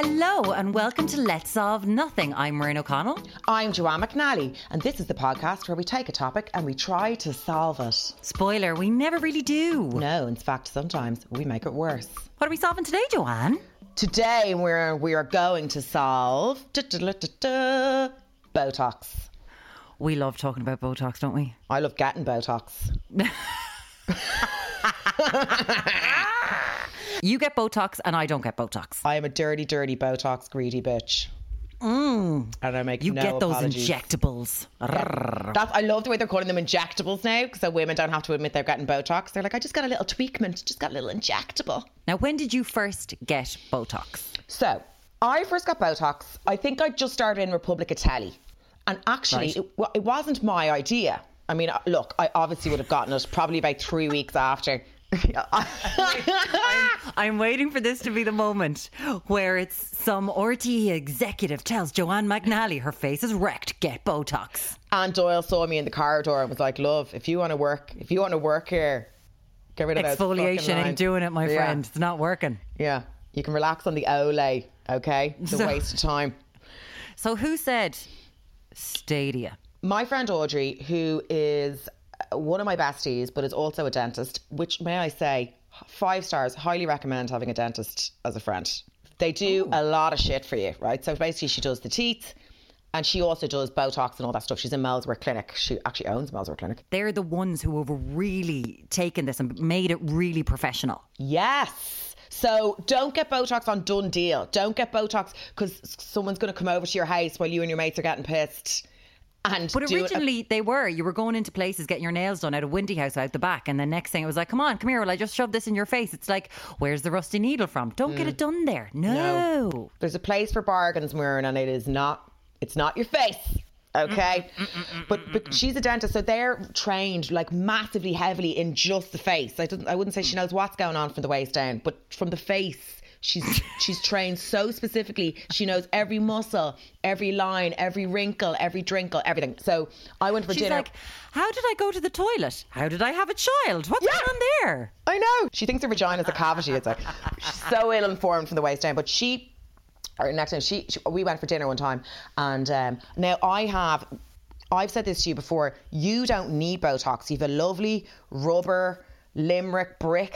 Hello and welcome to Let's Solve Nothing. I'm Muireann O'Connell. I'm Joanne McNally, and this is the podcast where we take a topic and we try to solve it. Spoiler, we never really do. No, in fact, sometimes we make it worse. What are we solving today, Joanne? Today, we're we are going to solve Botox. We love talking about Botox, don't we? I love getting Botox. You get Botox and I don't get Botox. I am a dirty, dirty Botox greedy bitch. And I make You no get those apologies. injectables. That's, I love the way they're calling them injectables now, so women don't have to admit they're getting Botox. They're like, I just got a little tweakment, just got a little injectable. Now, when did you first get Botox? So I first got Botox. I think I just started in Republic Telly, and actually, Right. it, it wasn't my idea. I mean, uh, look, I obviously would have gotten it probably about three weeks after. I'm waiting for this to be the moment where it's some RTE executive tells Joanne McNally her face is wrecked, get Botox. Anne Doyle saw me in the corridor and was like, "Love, if you want to work, if you want to work here, get rid of Exfoliation ain't doing it, my Yeah. friend. It's not working. Yeah, you can relax on the Olay. Okay, it's a So- waste of time. So, who said Stadia? My friend Audrey, who is one of my besties, but is also a dentist, which may I say, five stars, highly recommend having a dentist as a friend. They do a lot of shit for you, right? So basically, she does the teeth and she also does Botox and all that stuff. She's in Melsworth Clinic. She actually owns Melsworth Clinic. They're the ones who have really taken this and made it really professional. Yes. So don't get Botox on DoneDeal. Don't get Botox because someone's going to come over to your house while you and your mates are getting pissed. And But it- originally they were. You were going into places getting your nails done out of Windy House out the back, and the next thing it was like, "Come on, come here, will I just shove this in your face?" It's like, "Where's the rusty needle from? Don't get mm. it done there." No. There's a place for bargains, Muireann, and it is not. It's not your face. Okay, mm, mm, but but she's a dentist, so they're trained like massively heavily in just the face. I didn't, I wouldn't say she knows what's going on from the waist down, but from the face, she's she's trained so specifically. She knows every muscle, every line, every wrinkle, every drinkle, everything. So I went for She's dinner. like, "How did I go to the toilet? How did I have a child? What's Yeah. going on there?" I know. She thinks her vagina's a cavity. It's like she's so ill informed from the waist down. But she, or next time she, she we went for dinner one time, and um, now I have. I've said this to you before. You don't need Botox. You've a lovely rubber Limerick brick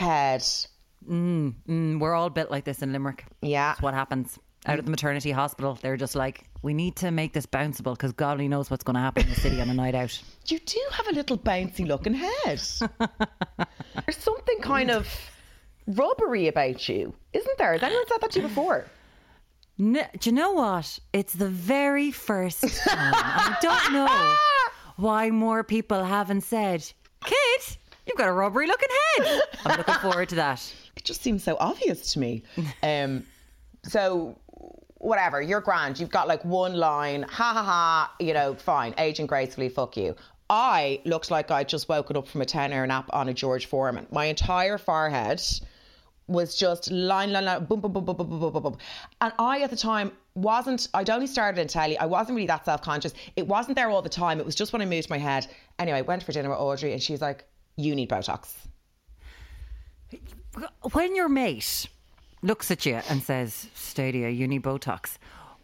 head. Mm, we're all built like this in Limerick. Yeah. That's what happens. Out of the maternity hospital, they're just like, "We need to make this bounceable because God only knows what's going to happen in the city on a night out." You do have a little bouncy looking head. There's something kind of rubbery about you, isn't there? Has anyone said that to you before? No, do you know what? It's the very first time. I don't know why more people haven't said, Kid, you've got a rubbery looking head. I'm looking forward to that. It just seems so obvious to me. Um, so whatever, you're grand. You've got like one line, ha ha ha, you know, fine, aging gracefully, fuck you. I looked like I'd just woken up from a 10 hour nap on a George Foreman. My entire forehead was just line, line, line, boom, boom, boom, boom, boom, boom, boom, boom, boom. And I, at the time, wasn't, I'd only started in telly. I wasn't really that self conscious. It wasn't there all the time. It was just when I moved my head. Anyway, went for dinner with Audrey and she's like, you need Botox. When your mate looks at you and says, Stadia, you need Botox,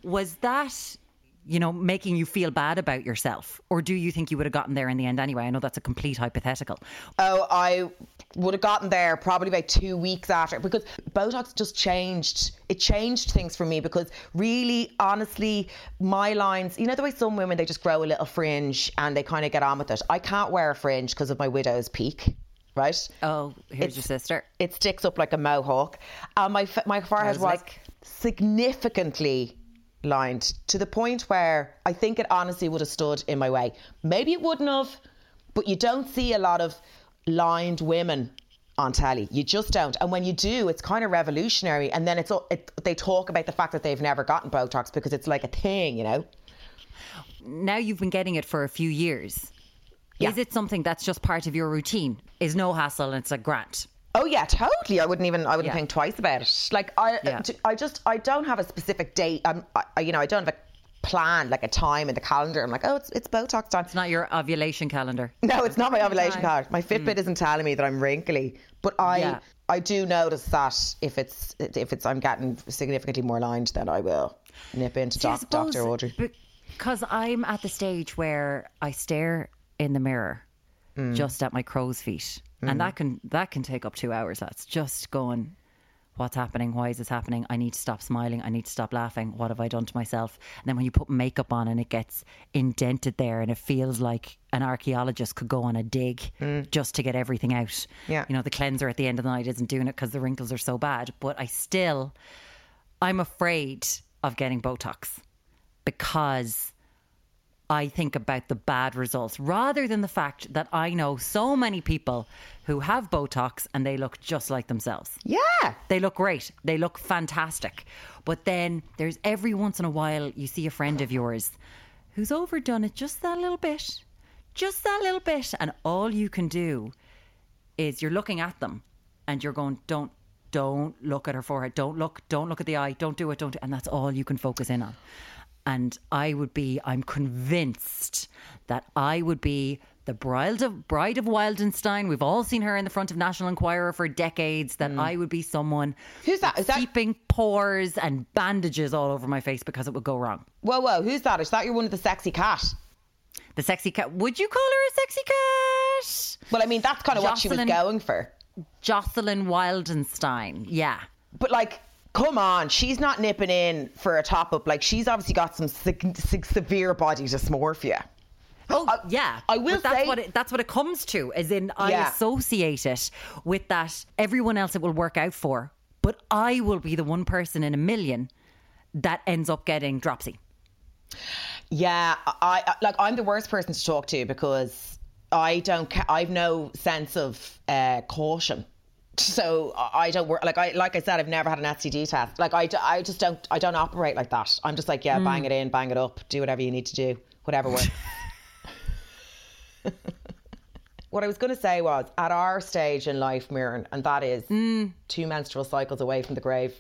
was that, you know, making you feel bad about yourself? Or do you think you would have gotten there in the end anyway? I know that's a complete hypothetical. Oh, I would have gotten there probably about two weeks after because Botox just changed. It changed things for me because really, honestly, my lines, you know, the way some women, they just grow a little fringe and they kind of get on with it. I can't wear a fringe because of my widow's peak, right? Oh, here's your sister. It sticks up like a mohawk. And my, my forehead How's was like? significantly lined to the point where I think it honestly would have stood in my way. Maybe it wouldn't have, but you don't see a lot of lined women on telly. You just don't. And when you do, it's kind of revolutionary. And then it's all- it, they talk about the fact that they've never gotten Botox because it's like a thing, you know. now you've been getting it for a few years. Yeah. Is it something that's just part of your routine? Is no hassle and it's a grant? Oh yeah, totally. I wouldn't even. I wouldn't Yeah. think twice about it. Like I, Yeah. I just, I don't have a specific date. I'm, I, you know, I don't have a plan like a time in the calendar. I'm like, oh, it's, it's Botox time. It's not your ovulation calendar. No, it's not my ovulation card. My Fitbit mm. isn't telling me that I'm wrinkly, but I Yeah. I do notice that if it's if it's I'm getting significantly more lined, then I will nip into See, doc, Doctor Audrey. Because I'm at the stage where I stare in the mirror Mm. just at my crow's feet. And that can that can take up two hours. That's just going, what's happening? Why is this happening? I need to stop smiling. I need to stop laughing. What have I done to myself? And then when you put makeup on and it gets indented there and it feels like an archaeologist could go on a dig just to get everything out. Mm. Yeah. You know, the cleanser at the end of the night isn't doing it because the wrinkles are so bad. But I still I'm afraid of getting Botox because I think about the bad results rather than the fact that I know so many people who have Botox and they look just like themselves. Yeah. They look great. They look fantastic. But then there's every once in a while you see a friend of yours who's overdone it just that little bit. Just that little bit. And all you can do is you're looking at them and you're going, don't don't look at her forehead. Don't look, don't look at the eye, don't do it, don't do and that's all you can focus in on. And I would be, I'm convinced that I would be the bride of bride of Wildenstein. We've all seen her in the front of National Enquirer for decades. That mm. I would be someone Who's that? Is that- keeping pores and bandages all over my face because it would go wrong. Whoa, whoa. Who's that? Is that you're one of the sexy cat? The sexy cat. Would you call her a sexy cat? Well, I mean, that's kind of what she was going for. Jocelyn Wildenstein. Yeah. But like, come on, she's not nipping in for a top up. Like, she's obviously got some sig- sig- severe body dysmorphia. Oh I- yeah, I will But that's say- what it, that's what it comes to. As in, I Yeah. associate it with that everyone else it will work out for, but I will be the one person in a million that ends up getting dropsy. Yeah, I, I like I'm the worst person to talk to because I don't. I've no sense of uh, caution. So I don't work like I like I said I've never had an STD test. Like I, I just don't I don't operate like that. I'm just like yeah, bang hmm. it in, bang it up, do whatever you need to do, whatever works. what I was going to say was at our stage in life, Muireann, and that is hmm. two menstrual cycles away from the grave.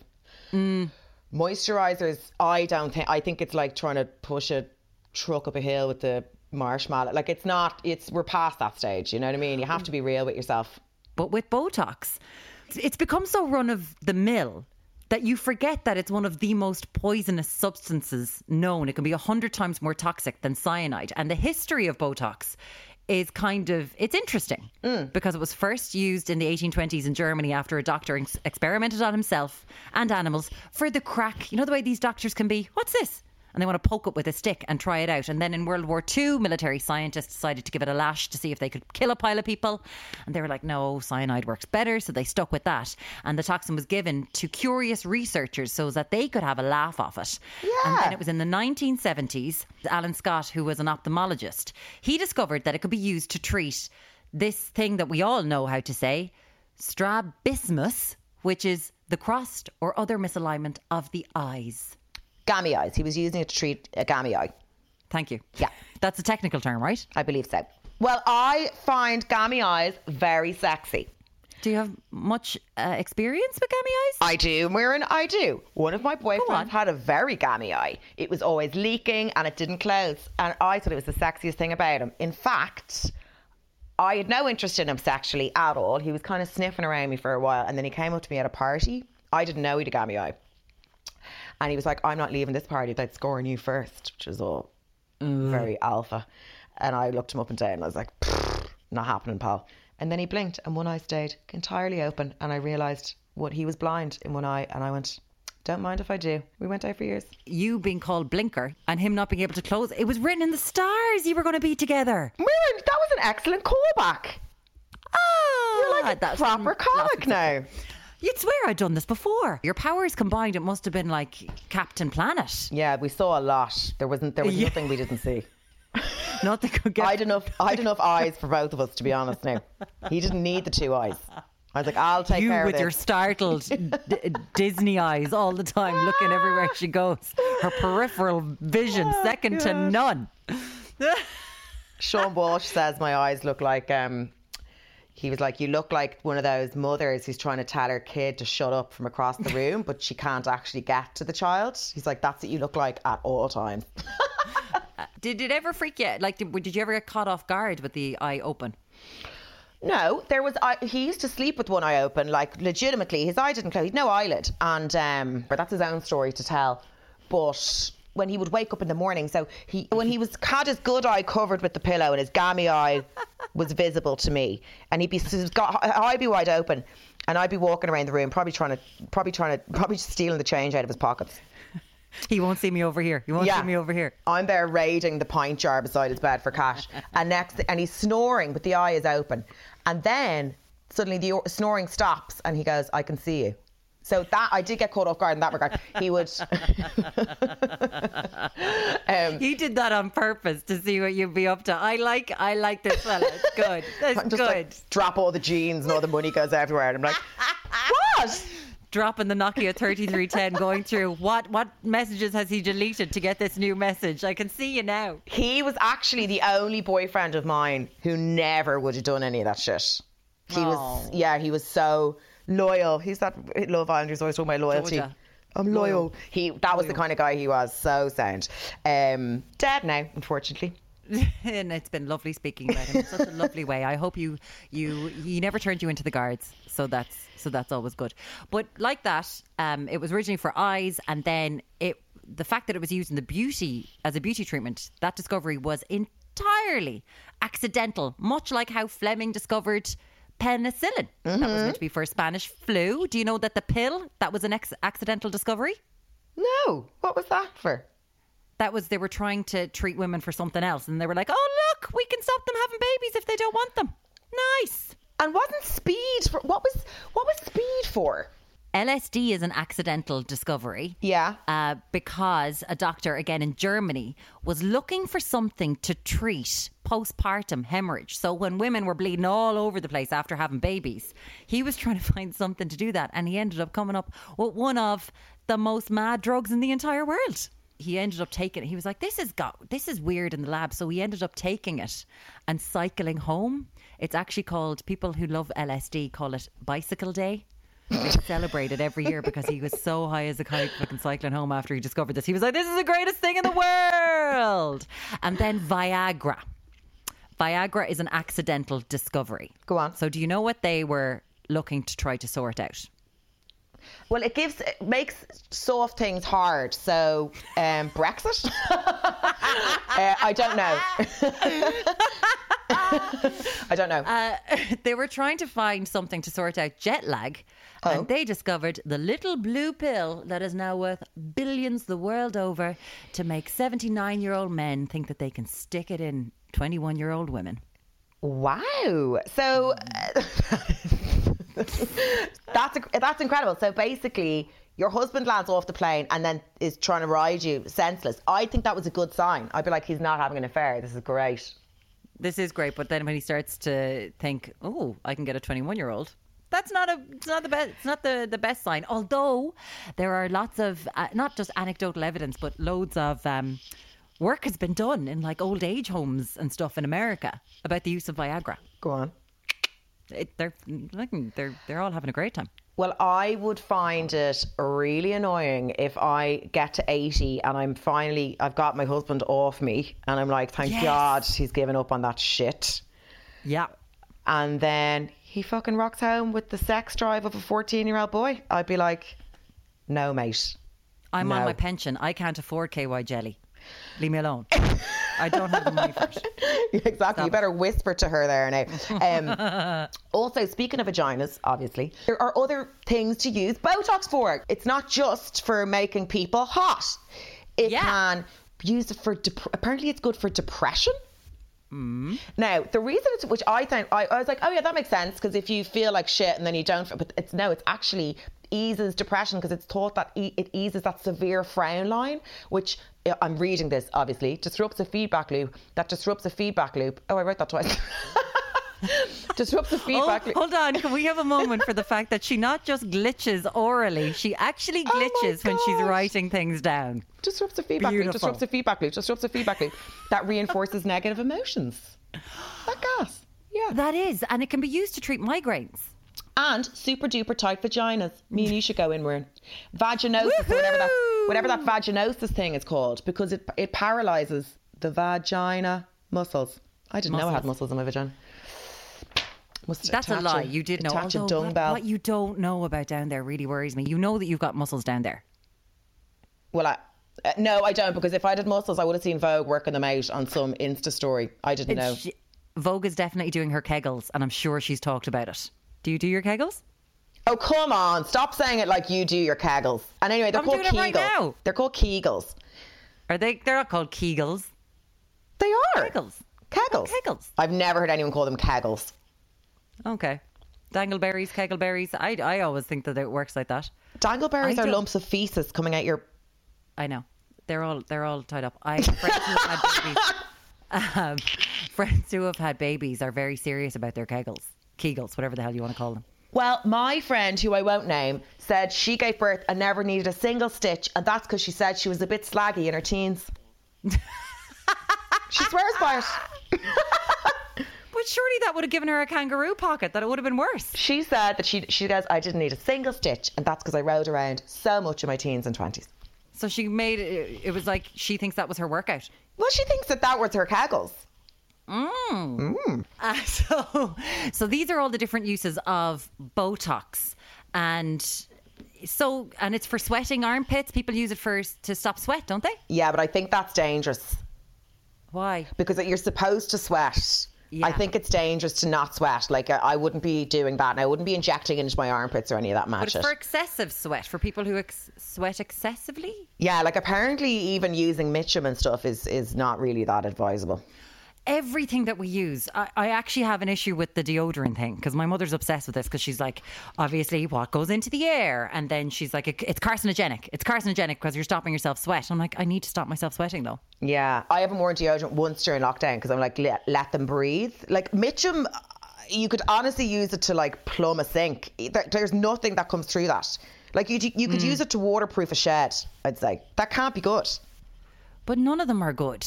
Hmm. Moisturizers, I don't think. I think it's like trying to push a truck up a hill with the marshmallow. Like it's not. It's we're past that stage. You know what I mean? You have to be real with yourself. But with Botox, it's become so run of the mill that you forget that it's one of the most poisonous substances known. It can be a hundred times more toxic than cyanide. And the history of Botox is kind of it's interesting mm. because it was first used in the 1820s in Germany after a doctor ex- experimented on himself and animals for the crack. You know the way these doctors can be. What's this? And they want to poke it with a stick and try it out. And then in World War II, military scientists decided to give it a lash to see if they could kill a pile of people. And they were like, no, cyanide works better. So they stuck with that. And the toxin was given to curious researchers so that they could have a laugh off it. Yeah. And then it was in the 1970s, Alan Scott, who was an ophthalmologist, he discovered that it could be used to treat this thing that we all know how to say, strabismus, which is the crust or other misalignment of the eyes. Gammy eyes. He was using it to treat a gammy eye. Thank you. Yeah. That's a technical term, right? I believe so. Well, I find gammy eyes very sexy. Do you have much uh, experience with gammy eyes? I do, Muireann, I do. One of my boyfriends had a very gammy eye. It was always leaking and it didn't close. And I thought it was the sexiest thing about him. In fact, I had no interest in him sexually at all. He was kind of sniffing around me for a while. And then he came up to me at a party. I didn't know he had a gammy eye. And he was like, I'm not leaving this party without scoring you first, which is all mm. very alpha. And I looked him up and down and I was like, not happening, pal. And then he blinked and one eye stayed entirely open. And I realised what he was blind in one eye. And I went, don't mind if I do. We went out for years. You being called Blinker and him not being able to close. It was written in the stars you were going to be together. Muireann, that was an excellent callback. Oh, You're like a that's- proper comic now. You'd swear I'd done this before. Your powers combined, it must have been like Captain Planet. Yeah, we saw a lot. There wasn't. There was Yeah. nothing we didn't see. Nothing could get. I had enough. I had enough eyes for both of us, to be honest. Now, he didn't need the two eyes. I was like, I'll take you care with of your this. startled D- Disney eyes all the time, looking everywhere she goes. Her peripheral vision, second to none. Sean Walsh says my eyes look like um, he was like, You look like one of those mothers who's trying to tell her kid to shut up from across the room, but she can't actually get to the child. He's like, That's what you look like at all times. Did it ever freak you? Like, did, did you ever get caught off guard with the eye open? No, there was. I he used to sleep with one eye open, like legitimately. His eye didn't close. He'd no eyelid, and um, but that's his own story to tell. But when he would wake up in the morning, so he when he was had his good eye covered with the pillow and his gammy eye was visible to me, and he'd be he's got I'd be wide open, and I'd be walking around the room, probably trying to probably trying to probably stealing the change out of his pockets. He won't see me over here. He won't Yeah. see me over here. I'm there raiding the pint jar beside his bed for cash, and next, and he's snoring, but the eye is open, and then suddenly the snoring stops, and he goes, "I can see you." So that I did get caught off guard in that regard. He would. um, He did that on purpose to see what you'd be up to. I like, I like this fella. It's good. That's just good. like drop all the jeans and all the money goes everywhere, and I'm like, what? Dropping the Nokia 3310, going through what what messages has he deleted to get this new message? I can see you now. He was actually the only boyfriend of mine who never would have done any of that shit. He was, Oh. yeah, he was so loyal. He's that Love Island who's always talking about loyalty. Georgia. I'm loyal. He that was the kind of guy he was. So sound. Um, dead now, unfortunately. and it's been lovely speaking about him in such a lovely way. I hope you you he never turned you into the guards, so that's so that's always good. But like that, um, it was originally for eyes, and then it the fact that it was used in the beauty as a beauty treatment, that discovery was entirely accidental, much like how Fleming discovered penicillin. That was meant mm-hmm. to be for Spanish flu. Do you know that the pill that was an ex- accidental discovery? No, what was that for? that was they were trying to treat women for something else and they were like oh look we can stop them having babies if they don't want them nice And wasn't speed for what was what was speed for? Lsd is an accidental discovery Yeah. uh, because a doctor again in germany was looking for something to treat postpartum hemorrhage so when women were bleeding all over the place after having babies he was trying to find something to do that and he ended up coming up with one of the most mad drugs in the entire world he ended up taking it. He was like, "This is got this is weird in the lab." So he ended up taking it and cycling home. It's actually called. People who love LSD call it Bicycle Day. They celebrate it every year because he was so high as a kite fucking cycling home after he discovered this. He was like, "This is the greatest thing in the world." And then Viagra. Viagra is an accidental discovery. Go on. So do you know what they were looking to try to sort out? Well, it gives it makes soft things hard. So, um, Brexit. uh, I don't know. I don't know. Uh, they were trying to find something to sort out jet lag, Oh. and they discovered the little blue pill that is now worth billions the world over to make 79 year old men think that they can stick it in 21 year old women. Wow. So uh, that's that's incredible. So basically, your husband lands off the plane and then is trying to ride you senseless. I think that was a good sign. I'd be like, he's not having an affair. This is great. This is great, but then when he starts to think, "Oh, I can get a 21 year old," that's not a it's not the best it's not the the best sign. Although there are lots of uh, not just anecdotal evidence, but loads of um, work has been done in like old age homes and stuff in America about the use of Viagra. Go on. It, they're they're they're all having a great time. Well, I would find it really annoying if I get to 80 and I'm finally, I've got my husband off me and I'm like, thank Yes. God he's given up on that shit. Yeah. And then he fucking rocks home with the sex drive of a 14 year old boy. I'd be like, no, mate. I'm on my pension. I can't afford KY jelly. Leave me alone. I don't have the money for it. exactly. You better whisper to her there now. Um, also, speaking of vaginas, obviously, there are other things to use Botox for. It's not just for making people hot. It Yeah. can be used for, dep- apparently, it's good for depression. Now, the reason it's, which I think, I, I was like, oh yeah, that makes sense because if you feel like shit and then you don't, but it's no, it's actually eases depression because it's thought that e- it eases that severe frown line, which I'm reading this obviously disrupts a feedback loop that disrupts a feedback loop. Oh, I wrote that twice. disrupts a Oh, feedback loop. hold on. Can we have a moment for the fact that she not just glitches orally, she actually Oh glitches when she's writing things down. Disrupts the feedback loop. Beautiful. Disrupts the feedback loop. Disrupts the feedback loop that reinforces negative emotions. That gas. Yeah. That is, and it can be used to treat migraines. And super duper tight vaginas. Me and you should go in wearing vaginosis, or whatever that, whatever that vaginosis thing is called, because it it paralyzes the vagina muscles. I didn't know I had muscles in my vagina. Must That's a attach lie. You did know. attach a Although what, bell. what you don't know about down there really worries me. You know that you've got muscles down there. Well, I, uh, no, I don't, because if I had muscles, I would have seen Vogue working them out on some Insta story. I didn't know. She- Vogue is definitely doing her kegels, and I'm sure she's talked about it. Do you do your kegels? Oh, come on. Stop saying it like you do your kegels. And anyway, they're I'm called Kegels. right. They're called Kegels. Are they? They're not called kegels. They are. Kegels. Kegels. Kegels. I've never heard anyone call them Kegels. Okay. Dangleberries, kegelberries. I, I always think that it works like that. Dangleberries I are don't- lumps of feces coming out your. I know. They're all they're all tied up. I friends who have had babies. Um, friends who have had babies are very serious about their kegels, kegels, whatever the hell you want to call them. Well, my friend, who I won't name, said she gave birth and never needed a single stitch, and that's because she said she was a bit slaggy in her teens. she swears by it. But surely that would have given her a kangaroo pocket. That it would have been worse. She said that she she goes, I didn't need a single stitch, and that's because I rode around so much in my teens and twenties. So she made it. It was like she thinks that was her workout. Well, she thinks that that was her kegels. Uh, so, so these are all the different uses of Botox, and so and it's for sweating armpits. People use it for to stop sweat, don't they? Yeah, but I think that's dangerous Why? because you're supposed to sweat. I think it's dangerous to not sweat. Like I wouldn't be doing that, and I wouldn't be injecting into my armpits or any of that matter. But it's for excessive sweat for people who ex- sweat excessively. Yeah, like apparently even using Mitchum and stuff is is not really that advisable. Everything that we use. I, I actually have an issue with the deodorant thing because my mother's obsessed with this because she's like, obviously, what goes into the air? And then she's like, it's carcinogenic. It's carcinogenic because you're stopping yourself sweat. I'm like, I need to stop myself sweating though. Yeah, I haven't worn deodorant once during lockdown because I'm like let, let them breathe. Like Mitchum, you could honestly use it to like plumb a sink. There, there's nothing that comes through that. Like you you could mm. use it to waterproof a shed. I'd say that can't be good. But none of them are good.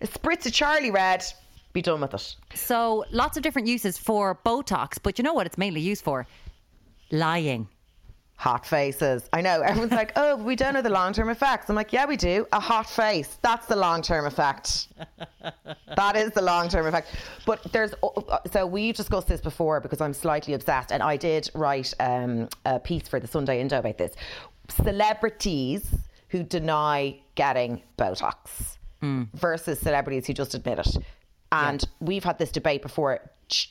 A spritz of Charlie Red, be done with it. So lots of different uses for Botox, but you know what it's mainly used for? Lying. Hot faces. I know. Everyone's like, oh, we don't know the long term effects. I'm like, yeah, we do. A hot face. That's the long term effect. that is the long term effect. But there's, so we've discussed this before because I'm slightly obsessed. And I did write um, a piece for the Sunday Indo about this. Celebrities who deny getting Botox Mm. versus celebrities who just admit it. And we've had this debate before.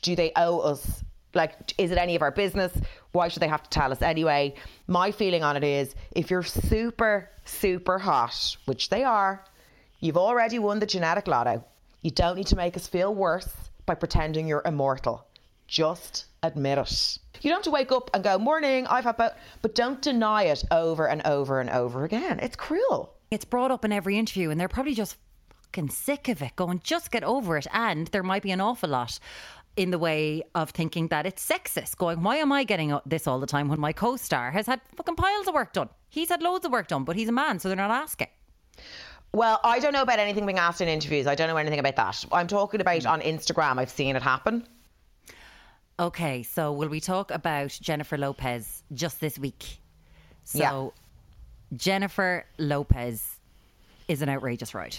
Do they owe us? Like, is it any of our business? Why should they have to tell us anyway? My feeling on it is if you're super, super hot, which they are, you've already won the genetic lotto. You don't need to make us feel worse by pretending you're immortal. Just admit it. You don't have to wake up and go, morning, I've had, bo-, but don't deny it over and over and over again. It's cruel. It's brought up in every interview, and they're probably just fucking sick of it, going, just get over it. And there might be an awful lot in the way of thinking that it's sexist, going, why am I getting this all the time when my co star has had fucking piles of work done? He's had loads of work done, but he's a man, so they're not asking. Well, I don't know about anything being asked in interviews. I don't know anything about that. I'm talking about hmm. on Instagram. I've seen it happen. Okay, so will we talk about Jennifer Lopez just this week? So, Yeah. Jennifer Lopez is an outrageous ride.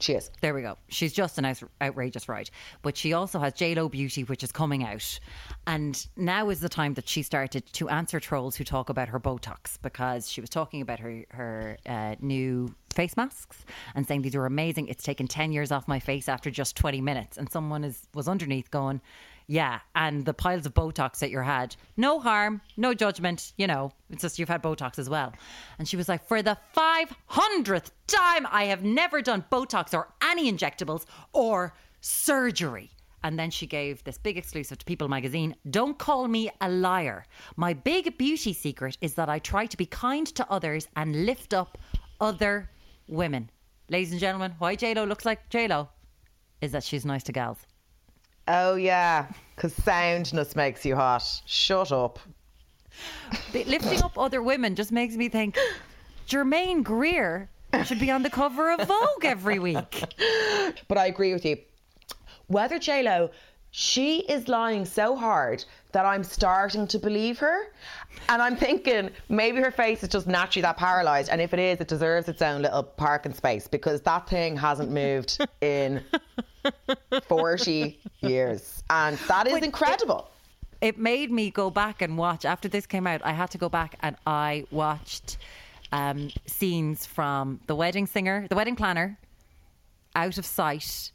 She is. There we go. She's just an out- outrageous ride. But she also has JLo Beauty, which is coming out. And now is the time that she started to answer trolls who talk about her Botox because she was talking about her, her uh, new face masks and saying these are amazing. It's taken 10 years off my face after just 20 minutes. And someone is was underneath going, yeah, and the piles of Botox that you had, no harm, no judgment, you know, it's just you've had Botox as well. And she was like, for the 500th time, I have never done Botox or any injectables or surgery. And then she gave this big exclusive to People magazine Don't call me a liar. My big beauty secret is that I try to be kind to others and lift up other women. Ladies and gentlemen, why JLo looks like JLo is that she's nice to gals. Oh, yeah. Because soundness makes you hot. Shut up. Lifting up other women just makes me think Germaine Greer should be on the cover of Vogue every week. But I agree with you. Whether J-Lo she is lying so hard that I'm starting to believe her. And I'm thinking maybe her face is just naturally that paralyzed. And if it is, it deserves its own little parking space because that thing hasn't moved in 40 years. And that is But it- incredible. it made me go back and watch after this came out i had to go back and i watched um, scenes from the wedding singer the wedding planner out of sight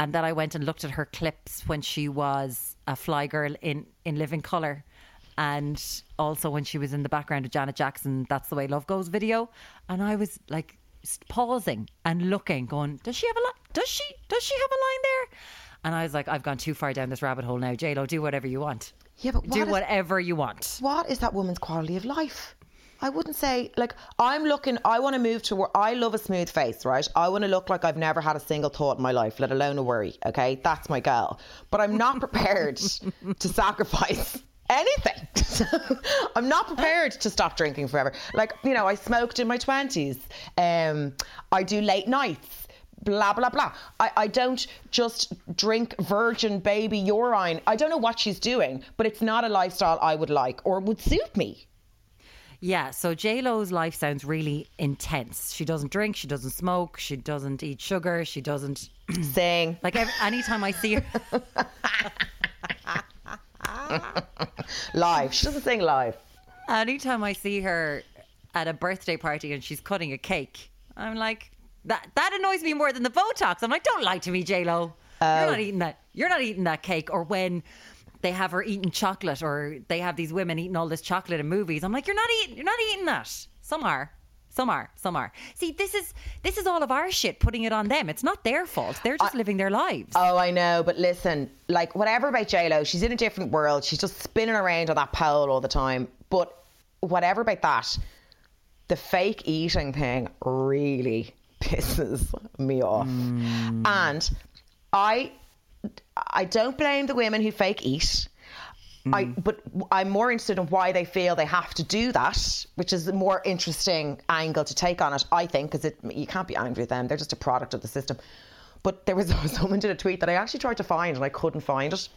and then i went and looked at her clips when she was a fly girl in in living color and also when she was in the background of janet jackson that's the way love goes video. And i was like pausing and looking going does she have a line does she does she have a line there? And i was like i've gone too far down this rabbit hole now. J-lo do whatever you want. Yeah, but do what is- whatever you want. what is that woman's quality of life? I wouldn't say like I'm looking. I want to move to where I love a smooth face, right? I want to look like I've never had a single thought in my life, let alone a worry. Okay, that's my goal. But I'm not prepared to sacrifice anything. I'm not prepared to stop drinking forever. Like you know, I smoked in my twenties. Um, I do late nights blah blah blah. I, I don't just drink virgin baby urine. I don't know what she's doing, but it's not a lifestyle I would like or would suit me. Yeah, so J Lo's life sounds really intense. She doesn't drink, she doesn't smoke, she doesn't eat sugar, she doesn't Saying like every, anytime I see her. live. She doesn't sing live. anytime I see her at a birthday party and she's cutting a cake, I'm like, that that annoys me more than the Botox. I'm like, don't lie to me, J Lo. You're not oh. eating that. You're not eating that cake. Or when they have her eating chocolate, or they have these women eating all this chocolate in movies. I'm like, you're not eating. You're not eating that. Some are. Some are. Some are. See, this is this is all of our shit. Putting it on them. It's not their fault. They're just living their lives. Oh, I know, but listen, like whatever about J Lo, she's in a different world. She's just spinning around on that pole all the time. But whatever about that, the fake eating thing really pisses me off. Mm. And I I don't blame the women who fake eat. I, hmm. but I'm more interested in why they feel they have to do that, which is a more interesting angle to take on it. I think because you can't be angry with them; they're just a product of the system. But there was someone did a tweet that I actually tried to find and I couldn't find it.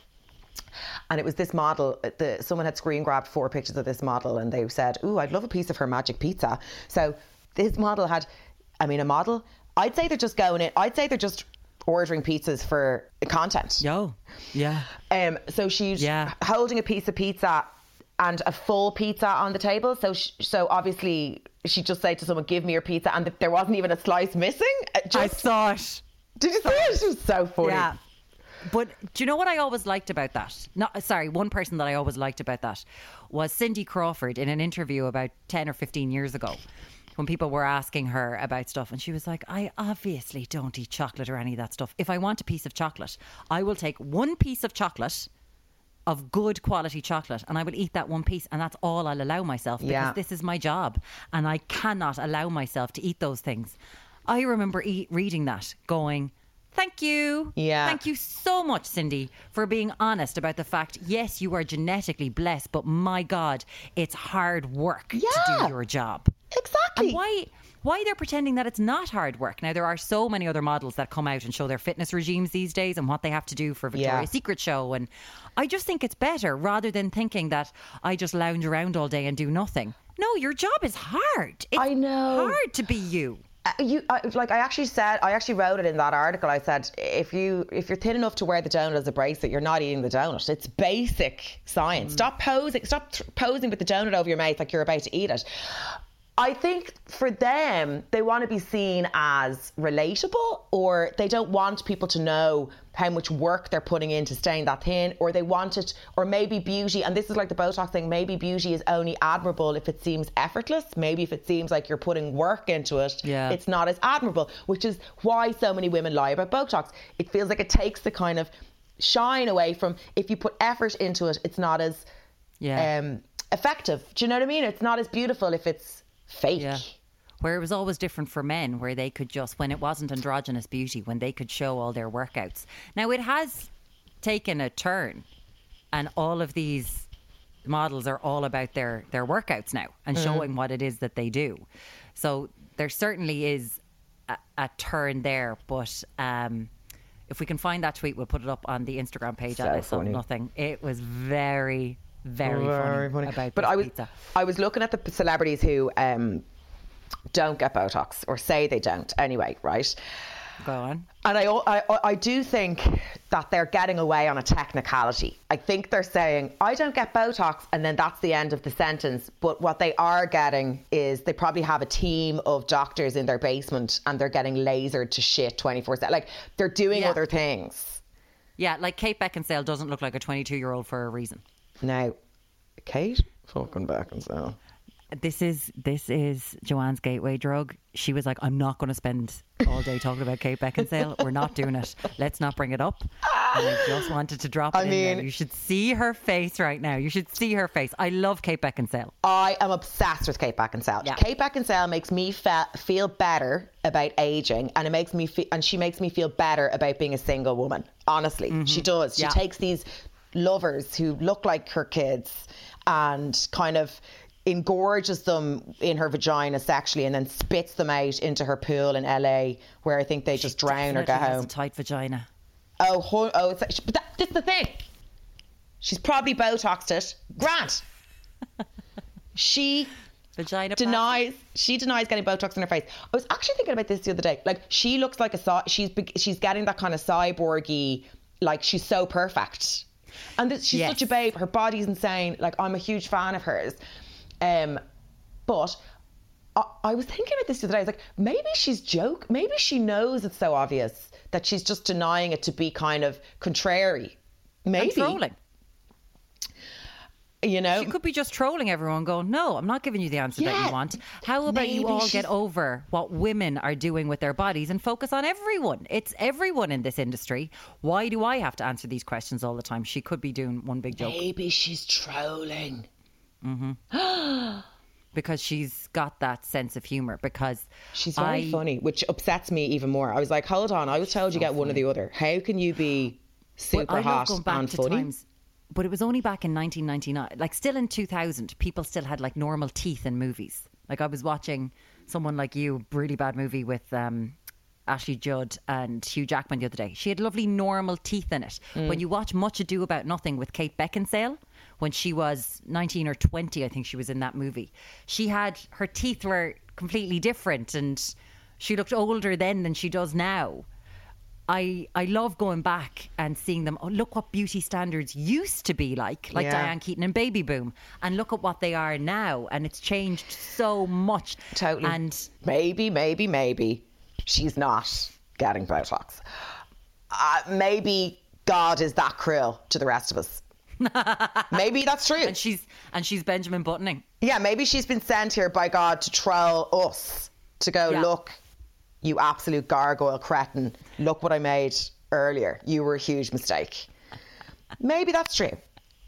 And it was this model. Uh, the, someone had screen grabbed four pictures of this model, and they said, "Ooh, I'd love a piece of her magic pizza." So this model had, I mean, a model. I'd say they're just going in. I'd say they're just ordering pizzas for content. Yo, yeah. Um, so she's Yeah. holding a piece of pizza and a full pizza on the table. So, sh- so obviously she just said to someone, "Give me your pizza," and there wasn't even a slice missing. Uh, I Just, saw it. did you see it? It was so funny. Yeah. But do you know what I always liked about that? Not sorry, one person that I always liked about that was Cindy Crawford in an interview about 10 or 15 years ago when people were asking her about stuff and she was like, "I obviously don't eat chocolate or any of that stuff. If I want a piece of chocolate, I will take one piece of chocolate of good quality chocolate and I will eat that one piece and that's all I'll allow myself because Yeah. this is my job and I cannot allow myself to eat those things. I remember eat, reading that going, Thank you. Yeah. Thank you so much, Cindy, for being honest about the fact, yes, you are genetically blessed, but my God, it's hard work to do your job. Exactly. And why why they're pretending that it's not hard work. Now there are so many other models that come out and show their fitness regimes these days and what they have to do for Victoria's Yeah. Secret show and I just think it's better rather than thinking that I just lounge around all day and do nothing. No, your job is hard. It's I know. hard to be you. Uh, you I, like I actually said I actually wrote it in that article. I said if you if you're thin enough to wear the donut as a bracelet, you're not eating the donut. It's basic science. Stop posing. Stop tr- posing with the donut over your mouth like you're about to eat it. I think for them, they want to be seen as relatable, or they don't want people to know how much work they're putting into staying that thin, or they want it, or maybe beauty, and this is like the Botox thing, maybe beauty is only admirable if it seems effortless. Maybe if it seems like you're putting work into it, Yeah. it's not as admirable, which is why so many women lie about Botox. It feels like it takes the kind of shine away from if you put effort into it, it's not as Yeah. um, effective. Do you know what I mean? It's not as beautiful if it's fake. Yeah. Where it was always different for men, where they could just, when it wasn't androgynous beauty, when they could show all their workouts. Now, it has taken a turn, and all of these models are all about their, their workouts now and showing what it is that they do. So there certainly is a, a turn there, but um, If we can find that tweet, we'll put it up on the Instagram page So at Saw. Nothing. It was very, very, funny, about But I was pizza. I was looking at the celebrities who um, don't get Botox or say they don't anyway, right? Go on. And I, I, I do think that they're getting away on a technicality. I think they're saying, I don't get Botox, and then that's the end of the sentence. But what they are getting is they probably have a team of doctors in their basement and they're getting lasered to shit 24 7. Like they're doing Yeah. other things. Yeah, like Kate Beckinsale doesn't look like a 22 year old for a reason. Now, Kate fucking Beckinsale. This is this is Joanne's gateway drug. She was like, "I'm not going to spend all day talking about Kate Beckinsale. We're not doing it. Let's not bring it up." And I just wanted to drop it I in there. mean- You should see her face right now. You should see her face. I love Kate Beckinsale. I am obsessed with Kate Beckinsale. Yeah. Kate Beckinsale makes me fe- feel better about aging, and it makes me fe- and she makes me feel better about being a single woman. Honestly, she does. She Mm-hmm. Yeah. takes these lovers who look like her kids and kind of engorges them in her vagina sexually, and then spits them out into her pool in LA, where I think they just drown or go home. a tight vagina. Oh, ho- oh, it's, but that, this is the thing. She's probably Botoxed it. Grant. she Vagina. denies she denies getting Botox in her face. I was actually thinking about this the other day. Like she looks like a she's she's getting that kind of cyborgy like she's so perfect. And this, she's Yes. such a babe. Her body's insane. Like I'm a huge fan of hers. Um, but I, I was thinking about this the other day. I was like, maybe she's joke. Maybe she knows it's so obvious that she's just denying it to be kind of contrary. Maybe And trolling. You know. She could be just trolling everyone, going, "No, I'm not giving you the answer that you want. How about you all get over what women are doing with their bodies and focus on everyone? It's everyone in this industry. Why do I have to answer these questions all the time? She could be doing one big joke Maybe she's trolling. Mm-hmm. because she's got that sense of humor. Because She's very I- funny, which upsets me even more. I was like, hold on, I was told you get one or the other. How can you be super Well, hot and to funny? times. But it was only back in 1999. Like, still in 2000, people still had like normal teeth in movies. Like, I was watching someone like you, really bad movie with um, Ashley Judd and Hugh Jackman the other day. She had lovely normal teeth in it. Mm. When you watch Much Ado About Nothing with Kate Beckinsale, when she was 19 or 20, I think she was in that movie, she had her teeth were completely different and she looked older then than she does now. I I love going back and seeing them. Oh, look what beauty standards used to be like, like Yeah. Diane Keaton and Baby Boom, and look at what they are now, and it's changed so much. Totally. And maybe, maybe, maybe she's not getting Botox. Uh, maybe God is that cruel to the rest of us. maybe that's true. and she's and she's Benjamin Buttoning. Yeah, maybe she's been sent here by God to troll us to go, Yeah. look, you absolute gargoyle cretin. Look what I made earlier. You were a huge mistake. Maybe that's true.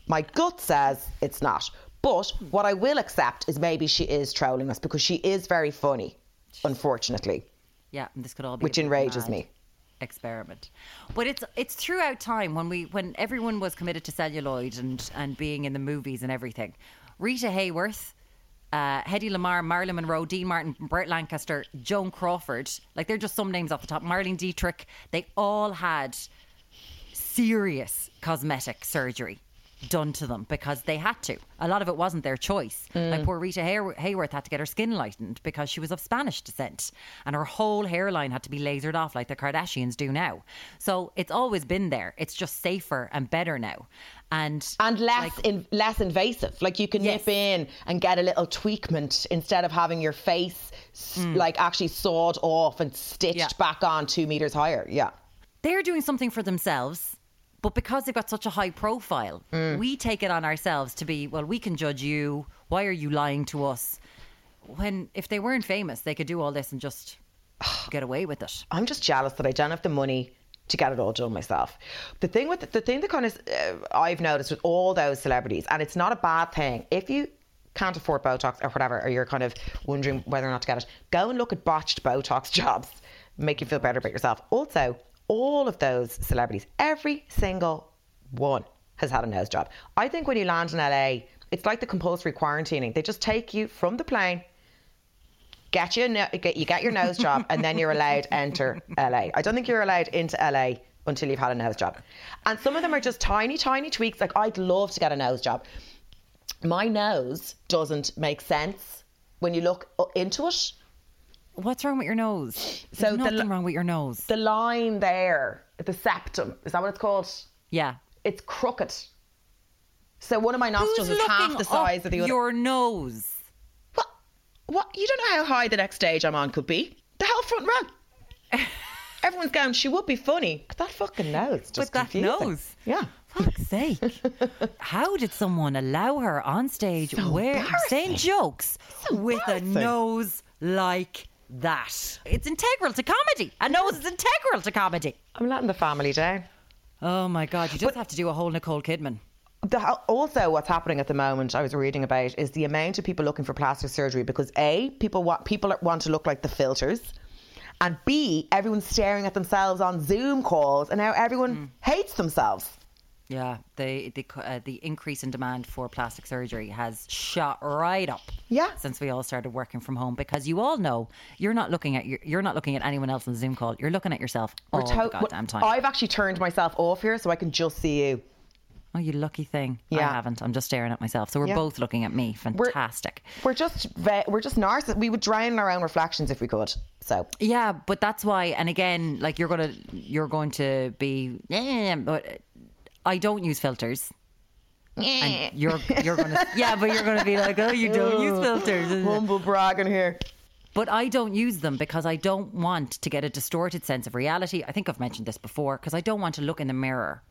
My gut says it's not. But what I will accept is maybe she is trolling us because she is very funny, unfortunately. Yeah, and this could all be Which enrages me. Experiment, but it's it's throughout time when we when everyone was committed to celluloid and and being in the movies and everything. Rita Hayworth, uh, Hedy Lamarr, Marilyn Monroe, Dean Martin, Burt Lancaster, Joan Crawford. Like they're just some names off the top. Marlene Dietrich. They all had serious cosmetic surgery done to them because they had to. A lot of it wasn't their choice. Mm. Like poor Rita Hay- Hayworth had to get her skin lightened because she was of Spanish descent and her whole hairline had to be lasered off like the Kardashians do now. So it's always been there. It's just safer and better now. And And less in, less invasive. Like you can Yes. nip in and get a little tweakment instead of having your face s mm. like actually sawed off and stitched Yeah. back on two meters higher. Yeah. they're doing something for themselves. But because they've got such a high profile, we take it on ourselves to be, well, we can judge you. Why are you lying to us? When, if they weren't famous, they could do all this and just get away with it. I'm just jealous that I don't have the money to get it all done myself. The thing with the thing that kind of uh, I've noticed with all those celebrities, and it's not a bad thing if you can't afford Botox or whatever, or you're kind of wondering whether or not to get it. Go and look at botched Botox jobs, make you feel better about yourself. Also, all of those celebrities, every single one has had a nose job. I think when you land in LA, it's like the compulsory quarantining. They just take you from the plane get you get you get your nose job and then you're allowed enter LA. I don't think you're allowed into LA until you've had a nose job. And some of them are just tiny, tiny tweaks. Like, I'd love to get a nose job. My nose doesn't make sense when you look into it. What's wrong with your nose? So There's the nothing l- wrong with your nose. The line there, the septum, is that what it's called? yeah. It's crooked. So one of my nostrils Who's is half the size of the other. Your nose. What? What? You don't know how high the next stage I'm on could be. The whole front row. Everyone's going. She would be funny. That fucking nose. Just With that confusing. nose. Yeah. Fuck's sake. How did someone allow her on stage where saying jokes with a nose like that? It's integral to comedy. I know it's integral to comedy. I'm letting the family down. Oh my God, you just have to do a whole Nicole Kidman. The, also, what's happening at the moment, I was reading about, is the amount of people looking for plastic surgery because a people want people want to look like the filters, and b everyone's staring at themselves on Zoom calls, and now everyone Mm. hates themselves. Yeah, the the uh, the increase in demand for plastic surgery has shot right up. Yeah. since we all started working from home, because you all know you're not looking at your, you're not looking at anyone else on the Zoom call. You're looking at yourself all We're the goddamn time. I've actually turned myself off here so I can just see you. oh, you lucky thing! I haven't. I'm just staring at myself. So we're Yeah. both looking at me. Fantastic. We're just ve- we're just narcissists. We would drown in our own reflections if we could. So Yeah, but that's why. And again, like you're gonna you're going to be. Eh, but I don't use filters. And you're you're gonna yeah, but you're gonna be like, oh, you don't use filters. humble bragging here. But I don't use them because I don't want to get a distorted sense of reality. I think I've mentioned this before because I don't want to look in the mirror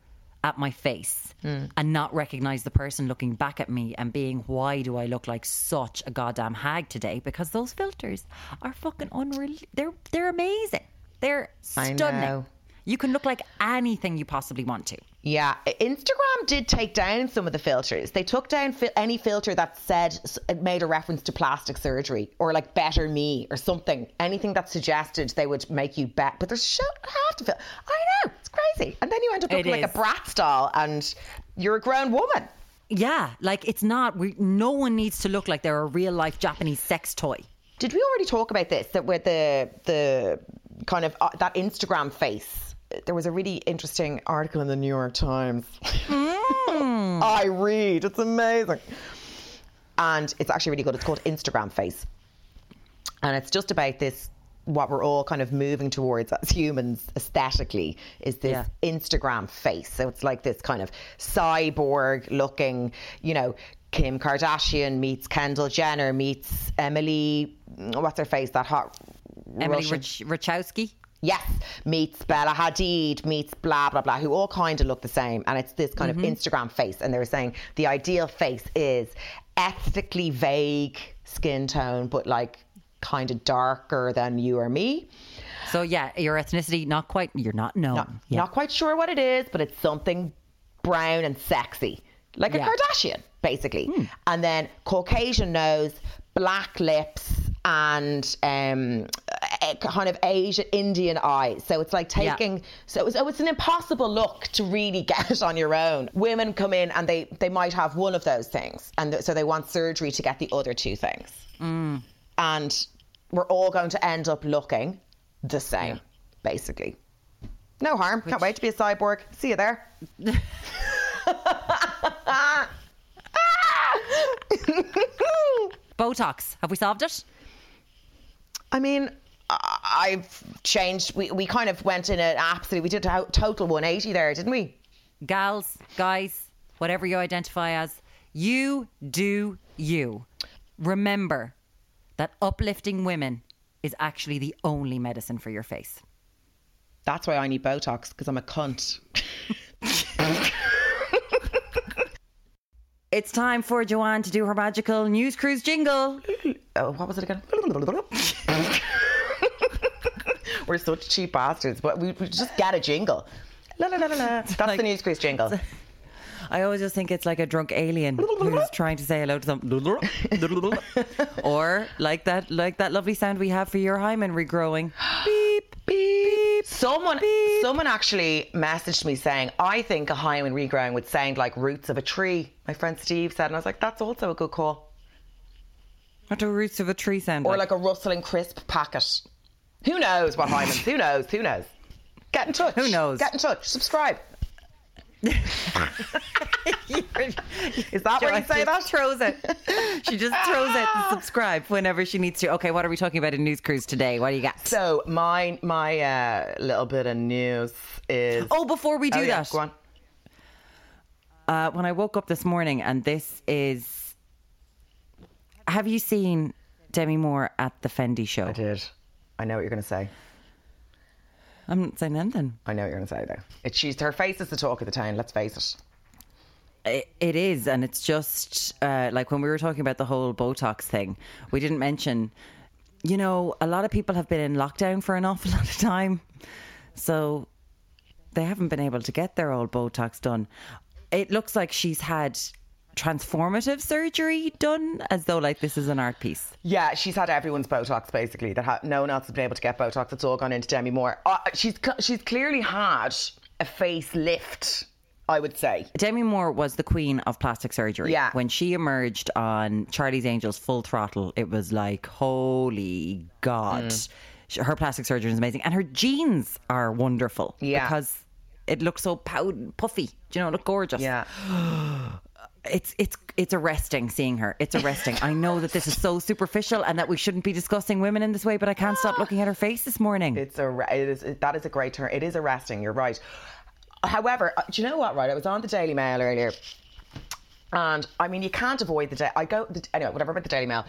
at my face mm. and not recognize the person looking back at me and being, why do I look like such a goddamn hag today? Because those filters are fucking unreal. They're they're amazing. They're stunning. You can look like anything you possibly want to. Yeah, Instagram did take down some of the filters. They took down any filter that said it made a reference to plastic surgery or like better me or something. Anything that suggested they would make you bet. But there's so half to fil- I know it's crazy. And then you end up looking like a Bratz doll, and you're a grown woman. Yeah, like it's not. We, no one needs to look like they're a real life Japanese sex toy. Did we already talk about this? That with the the kind of uh, that Instagram face. There was a really interesting article in the New York Times. Hmm. I read. It's amazing. And it's actually really good. It's called Instagram face. And it's just about this what we're all kind of moving towards as humans aesthetically is this Yeah. Instagram face. So it's like this kind of cyborg looking, you know, Kim Kardashian meets Kendall Jenner meets Emily what's her face that hot Emily Russian- Rich-. Yes, meets Bella Hadid, meets blah blah blah, who all kind of look the same, and it's this kind of Instagram face. And they were saying the ideal face is ethically vague skin tone, but like kind of darker than you or me. So yeah, your ethnicity not quite. You're not known. Not, yeah. not quite sure what it is, but it's something brown and sexy, like Yeah. a Kardashian, basically. And then Caucasian nose, black lips, and um, Eh, kind of Asian Indian eyes. So it's like Yeah. taking. So, it's, so it's an impossible look to really get on your own. Women come in and they they might have one of those things, and th- so they want surgery to get the other two things. Mm. And we're all going to end up looking the same, basically. No harm. Can't wait to be a cyborg. See you there. Botox. Have we solved it? I mean, I've changed. We, we kind of went in an absolute, we did a total 180 there, didn't we? Gals, guys, whatever you identify as, you do you. Remember that uplifting women is actually the only medicine for your face. That's why I need Botox, because I'm a cunt. It's time for Joanne to do her magical news cruise jingle. Oh, what was it again? We're such cheap bastards, but we, we just get a jingle. La, la, la, la, la. That's like- the news quiz jingle. I always just think it's like a drunk alien who's trying to say hello to them. or like that like that lovely sound we have for your hymen regrowing. Beep. Beep. Someone, someone actually messaged me saying, "I think a hymen regrowing would sound like roots of a tree." My friend Steve said, and I was like, "That's also a good call." What do roots of a tree sound Or like? like a rustling crisp packet. Who knows what hymens? Who knows? Who knows? Get in touch. Who knows? Get in touch. Subscribe. Is that where you say that? Throws it. She just throws it and subscribe whenever she needs to. Okay, what are we talking about in News Cruise today? What do you got? So my my uh, little bit of news is. Oh, before we do Oh, yeah, that, Go on. uh, when I woke up this morning, and this is. Have you seen Demi Moore at the Fendi show? I did. I know what you're going to say. I'm not saying anything. I know what you're going to say though. It's she's her face is the talk of the town. Let's face it. It, it is, and it's just uh, like when we were talking about the whole Botox thing, we didn't mention, you know, a lot of people have been in lockdown for an awful lot of time. So they haven't been able to get their old Botox done. It looks like she's had transformative surgery done as though like this is an art piece. Yeah, she's had everyone's Botox basically. That ha- no one else has been able to get Botox. It's all gone into Demi Moore. Uh, she's she's clearly had a facelift. I would say. Demi Moore was the queen of plastic surgery. Yeah. When she emerged on Charlie's Angels Full Throttle, it was like, holy God. Mm. Her plastic surgery is amazing. And her jeans are wonderful. Yeah. Because it looks so pow- puffy. Do you know, look gorgeous. Yeah. It's it's it's arresting seeing her. It's arresting. I know that this is so superficial and that we shouldn't be discussing women in this way, but I can't stop looking at her face this morning. It's a it is that is a great term. It is arresting. You're right. However, uh, do you know what? Right, I was on the Daily Mail earlier, and I mean, you can't avoid the. Da- I go the, anyway. Whatever about the Daily Mail,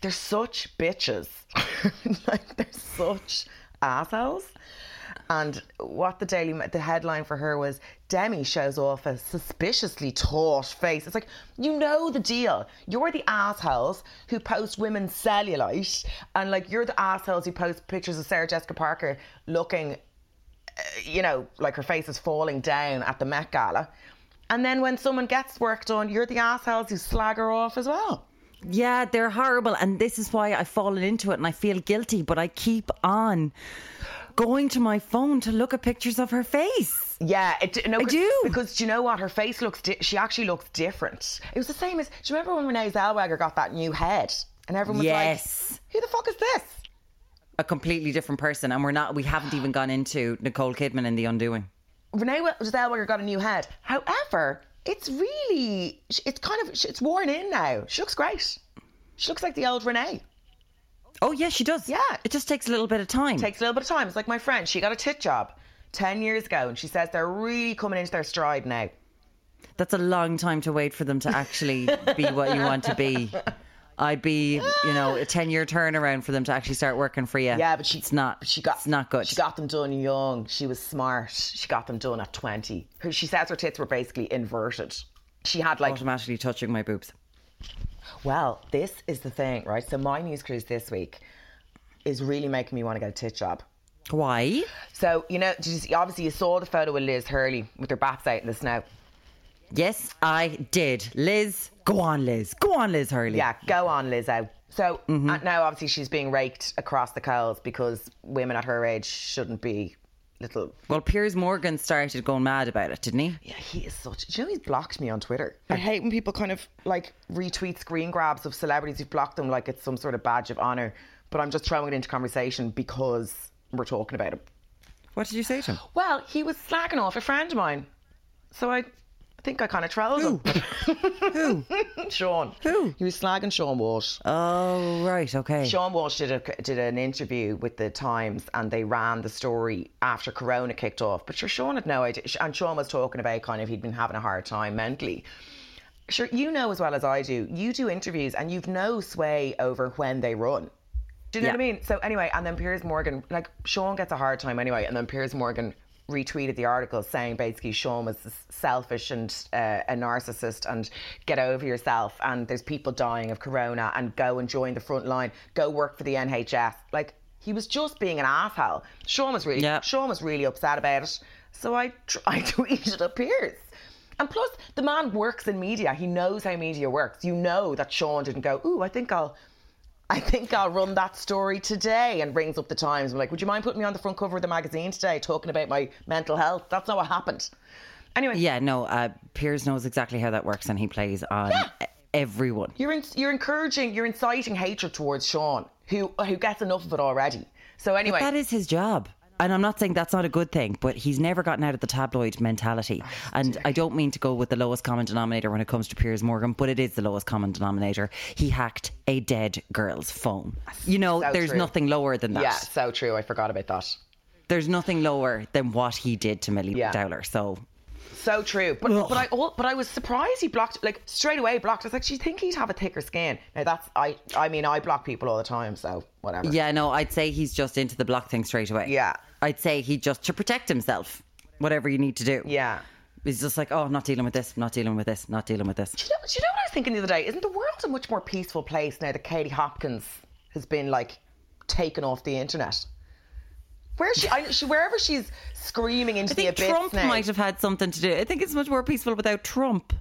they're such bitches. like they're such assholes. And what the Daily the headline for her was Demi shows off a suspiciously taut face. It's like you know the deal. You're the assholes who post women's cellulite, and like you're the assholes who post pictures of Sarah Jessica Parker looking eh, you know, like her face is falling down at the Met Gala. And then when someone gets work done, you're the assholes who slag her off as well. Yeah, they're horrible. And this is why I've fallen into it and I feel guilty, but I keep on going to my phone to look at pictures of her face. Yeah, it, no, I do. because do you know what? Her face looks. Di- she actually looks different. It was the same as. Do you remember when Renee Zellweger got that new head, and everyone was Yes. like, "Who the fuck is this?" A completely different person. And we're not, we haven't even gone into Nicole Kidman in The Undoing. Renee Zellweger got a new head. However, it's really. It's kind of. It's worn in now. She looks great. She looks like the old Renee. Oh, yeah, she does. Yeah. It just takes a little bit of time. takes a little bit of time. It's like my friend, she got a tit job 10 years ago, and she says they're really coming into their stride now. That's a long time to wait for them to actually be what you want to be. I'd be, you know, a 10 year turnaround for them to actually start working for you. Yeah, but she, it's not, She got, it's not good. She got them done young. She was smart. She got them done at 20. Her, she says her tits were basically inverted. She had like, automatically touching my boobs. Well, this is the thing, right? So my news cruise this week is really making me want to get a tit job. Why? So, you know, obviously you saw the photo with Liz Hurley with her bats out in the snow. Yes, I did. Liz, go on, Liz. Go on, Liz Hurley. Yeah, go on, Lizzo. So Mm-hmm. uh, now, obviously, she's being raked across the coals because women at her age shouldn't be little. Well, Piers Morgan started going mad about it, didn't he? Yeah, he is such. Do you know he's blocked me on Twitter? I hate when people kind of like retweet screen grabs of celebrities who've blocked them like it's some sort of badge of honor. But I'm just throwing it into conversation because we're talking about him. What did you say to him? Well, he was slagging off a friend of mine, so I. I think I kind of trolled him. Who? Seann. Who? He was slagging Seann Walsh. Oh, right, okay. Seann Walsh did a, did an interview with the Times, and they ran the story after Corona kicked off. But sure, Seann had no idea, and Seann was talking about kind of he'd been having a hard time mentally. Sure, you know as well as I do. You do interviews, and you've no sway over when they run. Do you know Yeah. what I mean? So anyway, and then Piers Morgan, like Seann gets a hard time anyway, and then Piers Morgan retweeted the article saying basically Seann was selfish and uh, a narcissist and get over yourself and there's people dying of corona and go and join the front line, go work for the NHS. Like he was just being an asshole. Seann was really, Yeah. Seann was really upset about it. So I, I tweeted at Piers. And plus, the man works in media. He knows how media works. You know that Seann didn't go, ooh, I think I'll I think I'll run that story today and rings up the Times. I'm like, would you mind putting me on the front cover of the magazine today talking about my mental health? That's not what happened. Anyway, Yeah, no, uh, Piers knows exactly how that works and he plays on e- everyone. you're in, you're encouraging, you're inciting hatred towards Seann, who who gets enough of it already. So anyway, That is his job. And I'm not saying that's not a good thing, but he's never gotten out of the tabloid mentality. And I don't mean to go with the lowest common denominator when it comes to Piers Morgan, but it is the lowest common denominator. He hacked a dead girl's phone. You know, So there's true. nothing lower than that. Yeah, so true. I forgot about that. There's nothing lower than what he did to Milly Yeah. Dowler. So So true. But Ugh. but I but I was surprised he blocked like straight away blocked. I was like, do you think he'd have a thicker skin? Now that's I I mean I block people all the time, so whatever. yeah, no, I'd say he's just into the block thing straight away. Yeah. I'd say he just to protect himself, whatever you need to do. Yeah. He's just like, oh, I'm not dealing with this, not dealing with this, not dealing with this. Do you, know, do you know what I was thinking the other day? Isn't the world a much more peaceful place now that Katie Hopkins has been like taken off the internet? Where she, I, she wherever she's screaming into I the think abyss Trump now. might have had something to do. I think it's much more peaceful without Trump.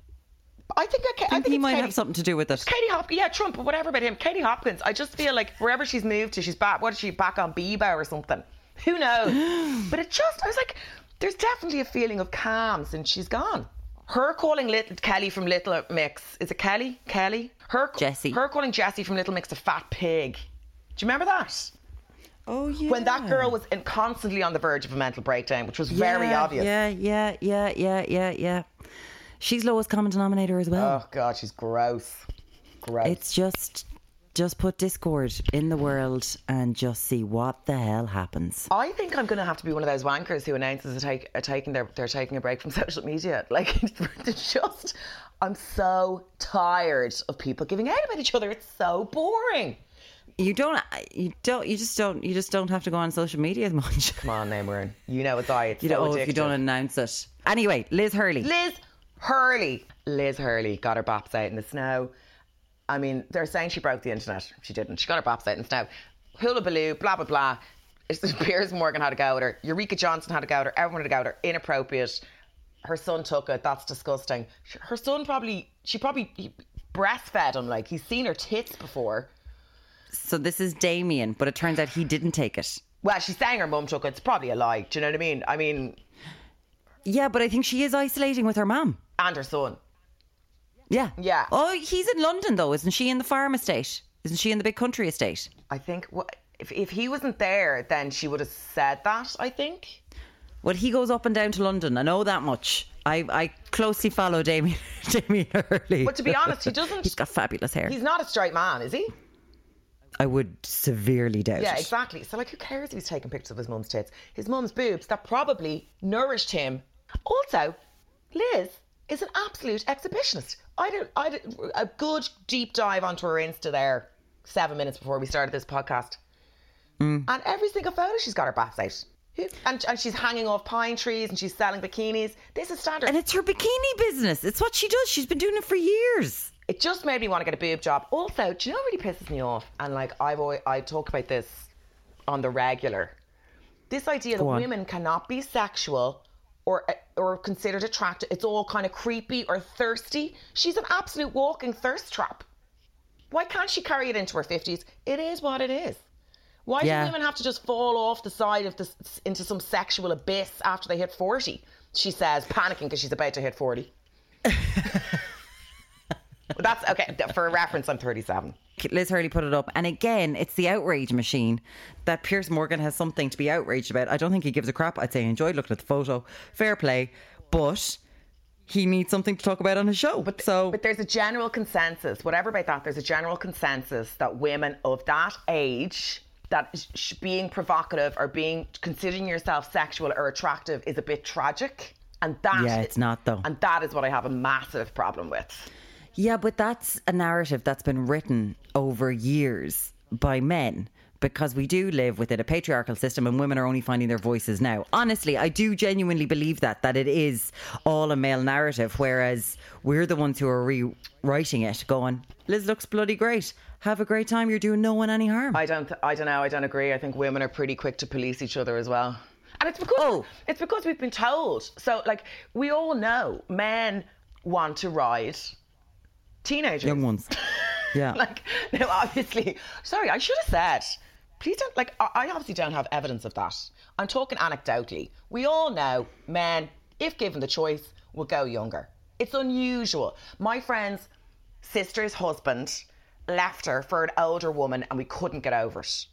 I think I, I think he might Katie, have something to do with it. Katie Hopkins, yeah, Trump, whatever about him. Katie Hopkins, I just feel like wherever she's moved to, she's back. What is she back on Bebo or something? Who knows? but it just, I was like, there's definitely a feeling of calm since she's gone. Her calling little Kelly from Little Mix is it Kelly? Kelly? Her Jesy. Her calling Jesy from Little Mix a fat pig. Do you remember that? Oh yeah. When that girl was in, constantly on the verge of a mental breakdown, which was very obvious. Yeah, yeah, yeah, yeah, yeah, yeah. She's lowest common denominator as well. Oh God, she's gross. Gross. It's just, just put discord in the world and just see what the hell happens. I think I'm going to have to be one of those wankers who announces a take, a taking their, they're taking a break from social media. Like, it's just, I'm so tired of people giving out about each other. It's so boring. You don't, you don't, you just don't, you just don't have to go on social media as much. Come on, Muireann. You know it's I. It's You so know, if you don't announce it. Anyway, Liz Hurley. Liz Hurley. Liz Hurley got her bops out in the snow. I mean, they're saying she broke the internet. She didn't. She got her bops out the snow. Hula baloo, blah, blah, blah. It's Piers Morgan had to go at her. Ulrika Jonsson had to go at her. Everyone had to go at her. Inappropriate. Her son took it. That's disgusting. Her son probably, she probably breastfed him. Like, he's seen her tits before. So this is Damian, but it turns out he didn't take it. Well, she's saying her mum took it. It's probably a lie. Do you know what I mean? I mean, Yeah, but I think she is isolating with her mum. and her son. Yeah. Yeah. Oh, he's in London though, isn't she? In the farm estate? Isn't she in the big country estate? I think if, if he wasn't there, then she would have said that, I think. Well, he goes up and down to London. I know that much. I, I closely follow Damian, Damian Hurley. But to be honest, he doesn't. He's got fabulous hair. He's not a straight man, is he? I would severely doubt Yeah, it. exactly. So, like, who cares if he's taking pictures of his mum's tits? His mum's boobs that probably nourished him. Also, Liz is an absolute exhibitionist. I did, I did a good deep dive onto her Insta there seven minutes before we started this podcast. Mm. And every single photo, she's got her baths out. And, and she's hanging off pine trees and she's selling bikinis. This is standard. And it's her bikini business. It's what she does. She's been doing it for years. it just made me want to get a boob job. Also, do you know what really pisses me off? And like I've always, I talk about this on the regular. This idea that on. women cannot be sexual or or considered attractive. It's all kind of creepy or thirsty. She's an absolute walking thirst trap. Why can't she carry it into her 50s? It is what it is. Why yeah. do women have to just fall off the side of this into some sexual abyss after they hit 40? She says, panicking because she's about to hit 40. that's okay. For reference, I'm 37. Liz Hurley put it up. And again, it's the outrage machine that Piers Morgan has something to be outraged about. I don't think he gives a crap. I'd say he enjoyed looking at the photo. Fair play. But he needs something to talk about on his show. But so But there's a general consensus, whatever about that, there's a general consensus that women of that age, that sh- being provocative or being considering yourself sexual or attractive is a bit tragic. And that Yeah, it's not, though. And that is what I have a massive problem with. Yeah, but that's a narrative that's been written over years by men because we do live within a patriarchal system and women are only finding their voices now. Honestly, I do genuinely believe that that it is all a male narrative whereas we're the ones who are rewriting it going, Liz looks bloody great. Have a great time. You're doing no one any harm. I don't. I don't know. I don't agree. I think women are pretty quick to police each other as well, and it's because Oh. it's because we've been told. So, like, we all know men want to ride teenagers. Young ones. Yeah. like, no, obviously. Sorry, I should have said. Please don't. Like, I obviously don't have evidence of that. I'm talking anecdotally. We all know men, if given the choice, will go younger. It's unusual. My friend's sister's husband left her for an older woman, and we couldn't get over it.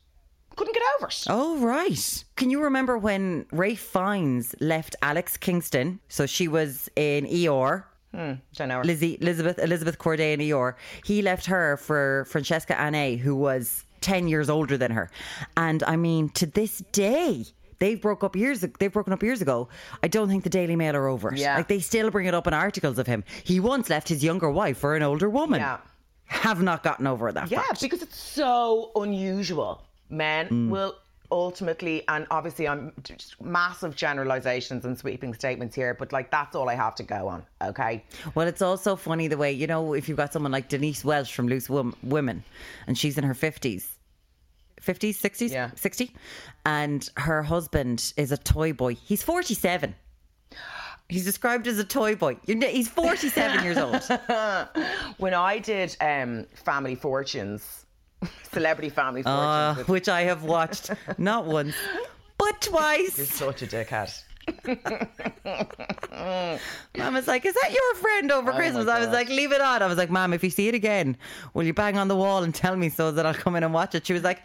couldn't get over it. Oh, right. Can you remember when Ralph Fiennes left Alex Kingston? So she was in ER. Don't know. her. Lizzie, Elizabeth Elizabeth Corday in ER. He left her for Francesca Annis, who was ten years older than her. And I mean, to this day, they've broke up years. They've broken up years ago. I don't think the Daily Mail are over it. Yeah. Like they still bring it up in articles of him. He once left his younger wife for an older woman. Yeah. Have not gotten over that. Yeah, fact. because it's so unusual. Men Mm. will ultimately, and obviously, I'm massive generalizations and sweeping statements here, but like that's all I have to go on. Okay. Well, it's also funny the way, you know, if you've got someone like Denise Welch from Loose Women and she's in her 50s, 50s, 60s, Yeah. 60, and her husband is a toy boy. He's 47. He's described as a toy boy. He's 47 years old. When I did um, Family Fortunes, Celebrity Family Fortunes, Uh, with which I have watched not once, but twice. You're such a dickhead. Mom was like, Is that your friend over Christmas? I was like, Leave it on. I was like, Mom, if you see it again, will you bang on the wall and tell me so that I'll come in and watch it? She was like,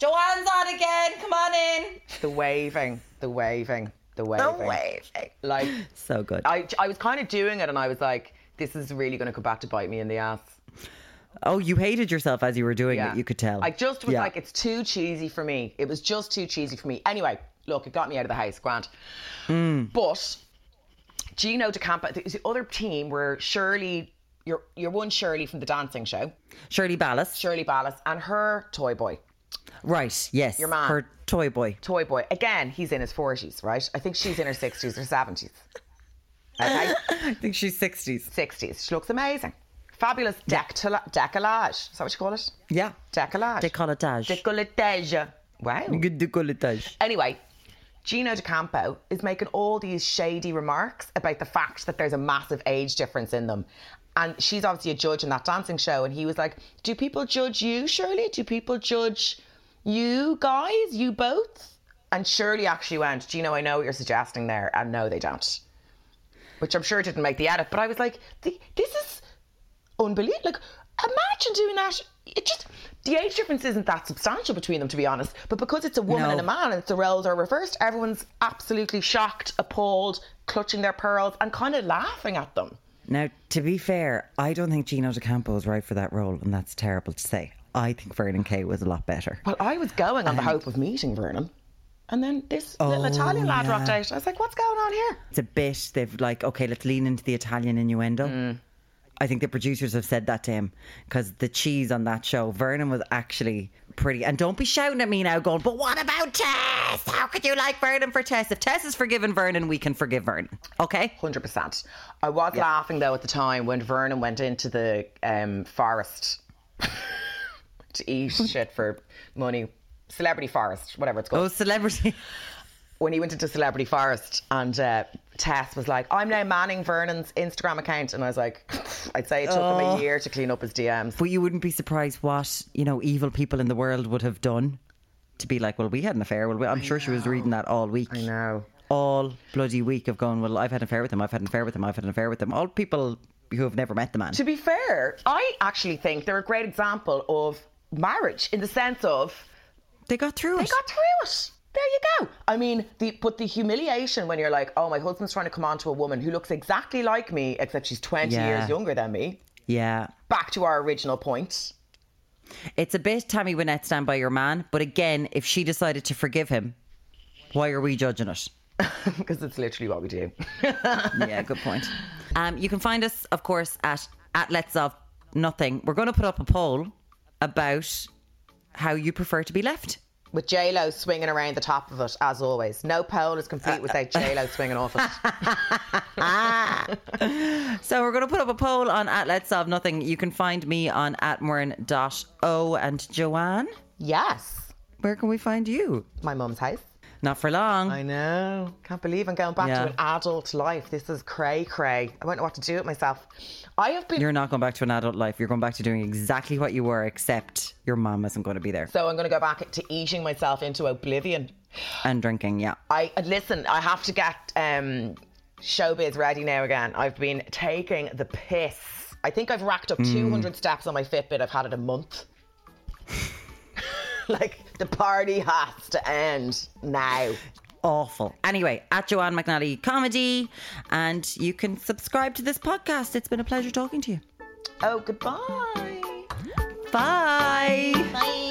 Joanne's on again. Come on in. The waving, the waving, the waving. The waving. Like, So good. I, I was kind of doing it and I was like, this is really going to come back to bite me in the ass. Oh, you hated yourself as you were doing it, you could tell. I just was Yeah. like, it's too cheesy for me. It was just too cheesy for me. Anyway, look, it got me out of the house, Grant. Hmm. But Gino D'Acampo, the the other team were Shirley, your your one Shirley from the dancing show, Shirley Ballas. Shirley Ballas, and her toy boy. Right, yes. Your man. Her toy boy. Toy boy. Again, he's in his 40s, right? I think she's in her 60s or 70s. Okay? I think she's 60s. 60s. She looks amazing. Fabulous decollage. Is that what you call it? Yeah. Decollage. Decolletage. Decolletage. Wow. Good decolletage. Anyway, Gino D'Acampo is making all these shady remarks about the fact that there's a massive age difference in them. And she's obviously a judge in that dancing show. And he was like, Do people judge you, Shirley? Do people judge you guys? You both? And Shirley actually went, Gino, I know what you're suggesting there. And no, they don't. Which I'm sure didn't make the edit. But I was like, This is unbelievable. Like, imagine doing that. It just the age difference isn't that substantial between them, to be honest. But because it's a woman No. and a man, and the roles are reversed, everyone's absolutely shocked, appalled, clutching their pearls, and kind of laughing at them. Now, to be fair, I don't think Gino D'Acampo is right for that role, and that's terrible to say. I think Vernon Kay was a lot better. Well, I was going on the hope of meeting Vernon, and then this little Italian lad yeah. dropped out. I was like, "What's going on here?" It's a bit, they've like, okay, let's lean into the Italian innuendo. Mm. I think the producers have said that to him because the cheese on that show, Vernon was actually pretty. And don't be shouting at me now, going, but what about Tess? How could you like Vernon for Tess? If Tess has forgiven Vernon, we can forgive Vernon. Okay? Hundred percent. I was laughing though at the time when Vernon went into the um, forest to eat shit for money. Celebrity forest, whatever it's called. Oh, celebrity. when he went into Celebrity Forest and uh, Tess was like, I'm now manning Vernon's Instagram account. And I was like, I'd say it took him Oh. a year to clean up his DMs. But you wouldn't be surprised what, you know, evil people in the world would have done to be like, well, we had an affair. Well, we, I'm sure she was reading that all week. I know. All bloody week of going, well, I've had an affair with him, I've had an affair with him, I've had an affair with him. All people who have never met the man. To be fair, I actually think they're a great example of marriage in the sense of They got through they it. got through it. There you go. I mean, the but the humiliation when you're like, oh, my husband's trying to come on to a woman who looks exactly like me, except she's 20 Yeah. years younger than me. yeah. Back to our original point. It's a bit Tammy Wynette stand by your man, but again, if she decided to forgive him, why are we judging it? Because it's literally what we do. yeah, good point. Um, you can find us, of course, at at Let's Solve Nothing. We're going to put up a poll about how you prefer to be left. With J Lo swinging around the top of it, as always. No poll is complete without uh, uh, J Lo swinging off it. So we're going to put up a poll on at Let's Solve Nothing. You can find me on at O and Joanne. Yes, Where can we find you? my mum's house. Not for long. I know. Can't believe I'm going back Yeah. to an adult life. This is cray cray. I won't know what to do with myself. I have been. You're not going back to an adult life. You're going back to doing exactly what you were, except your mom isn't going to be there. so I'm going to go back to eating myself into oblivion. And drinking, yeah. I uh, listen. I have to get um, showbiz ready now again. I've been taking the piss. I think I've racked up 200 steps on my Fitbit. I've had it a month. like The party has to end now. Awful. Anyway, at Joanne McNally Comedy, and you can subscribe to this podcast. It's been a pleasure talking to you. Oh, goodbye. Bye. Bye.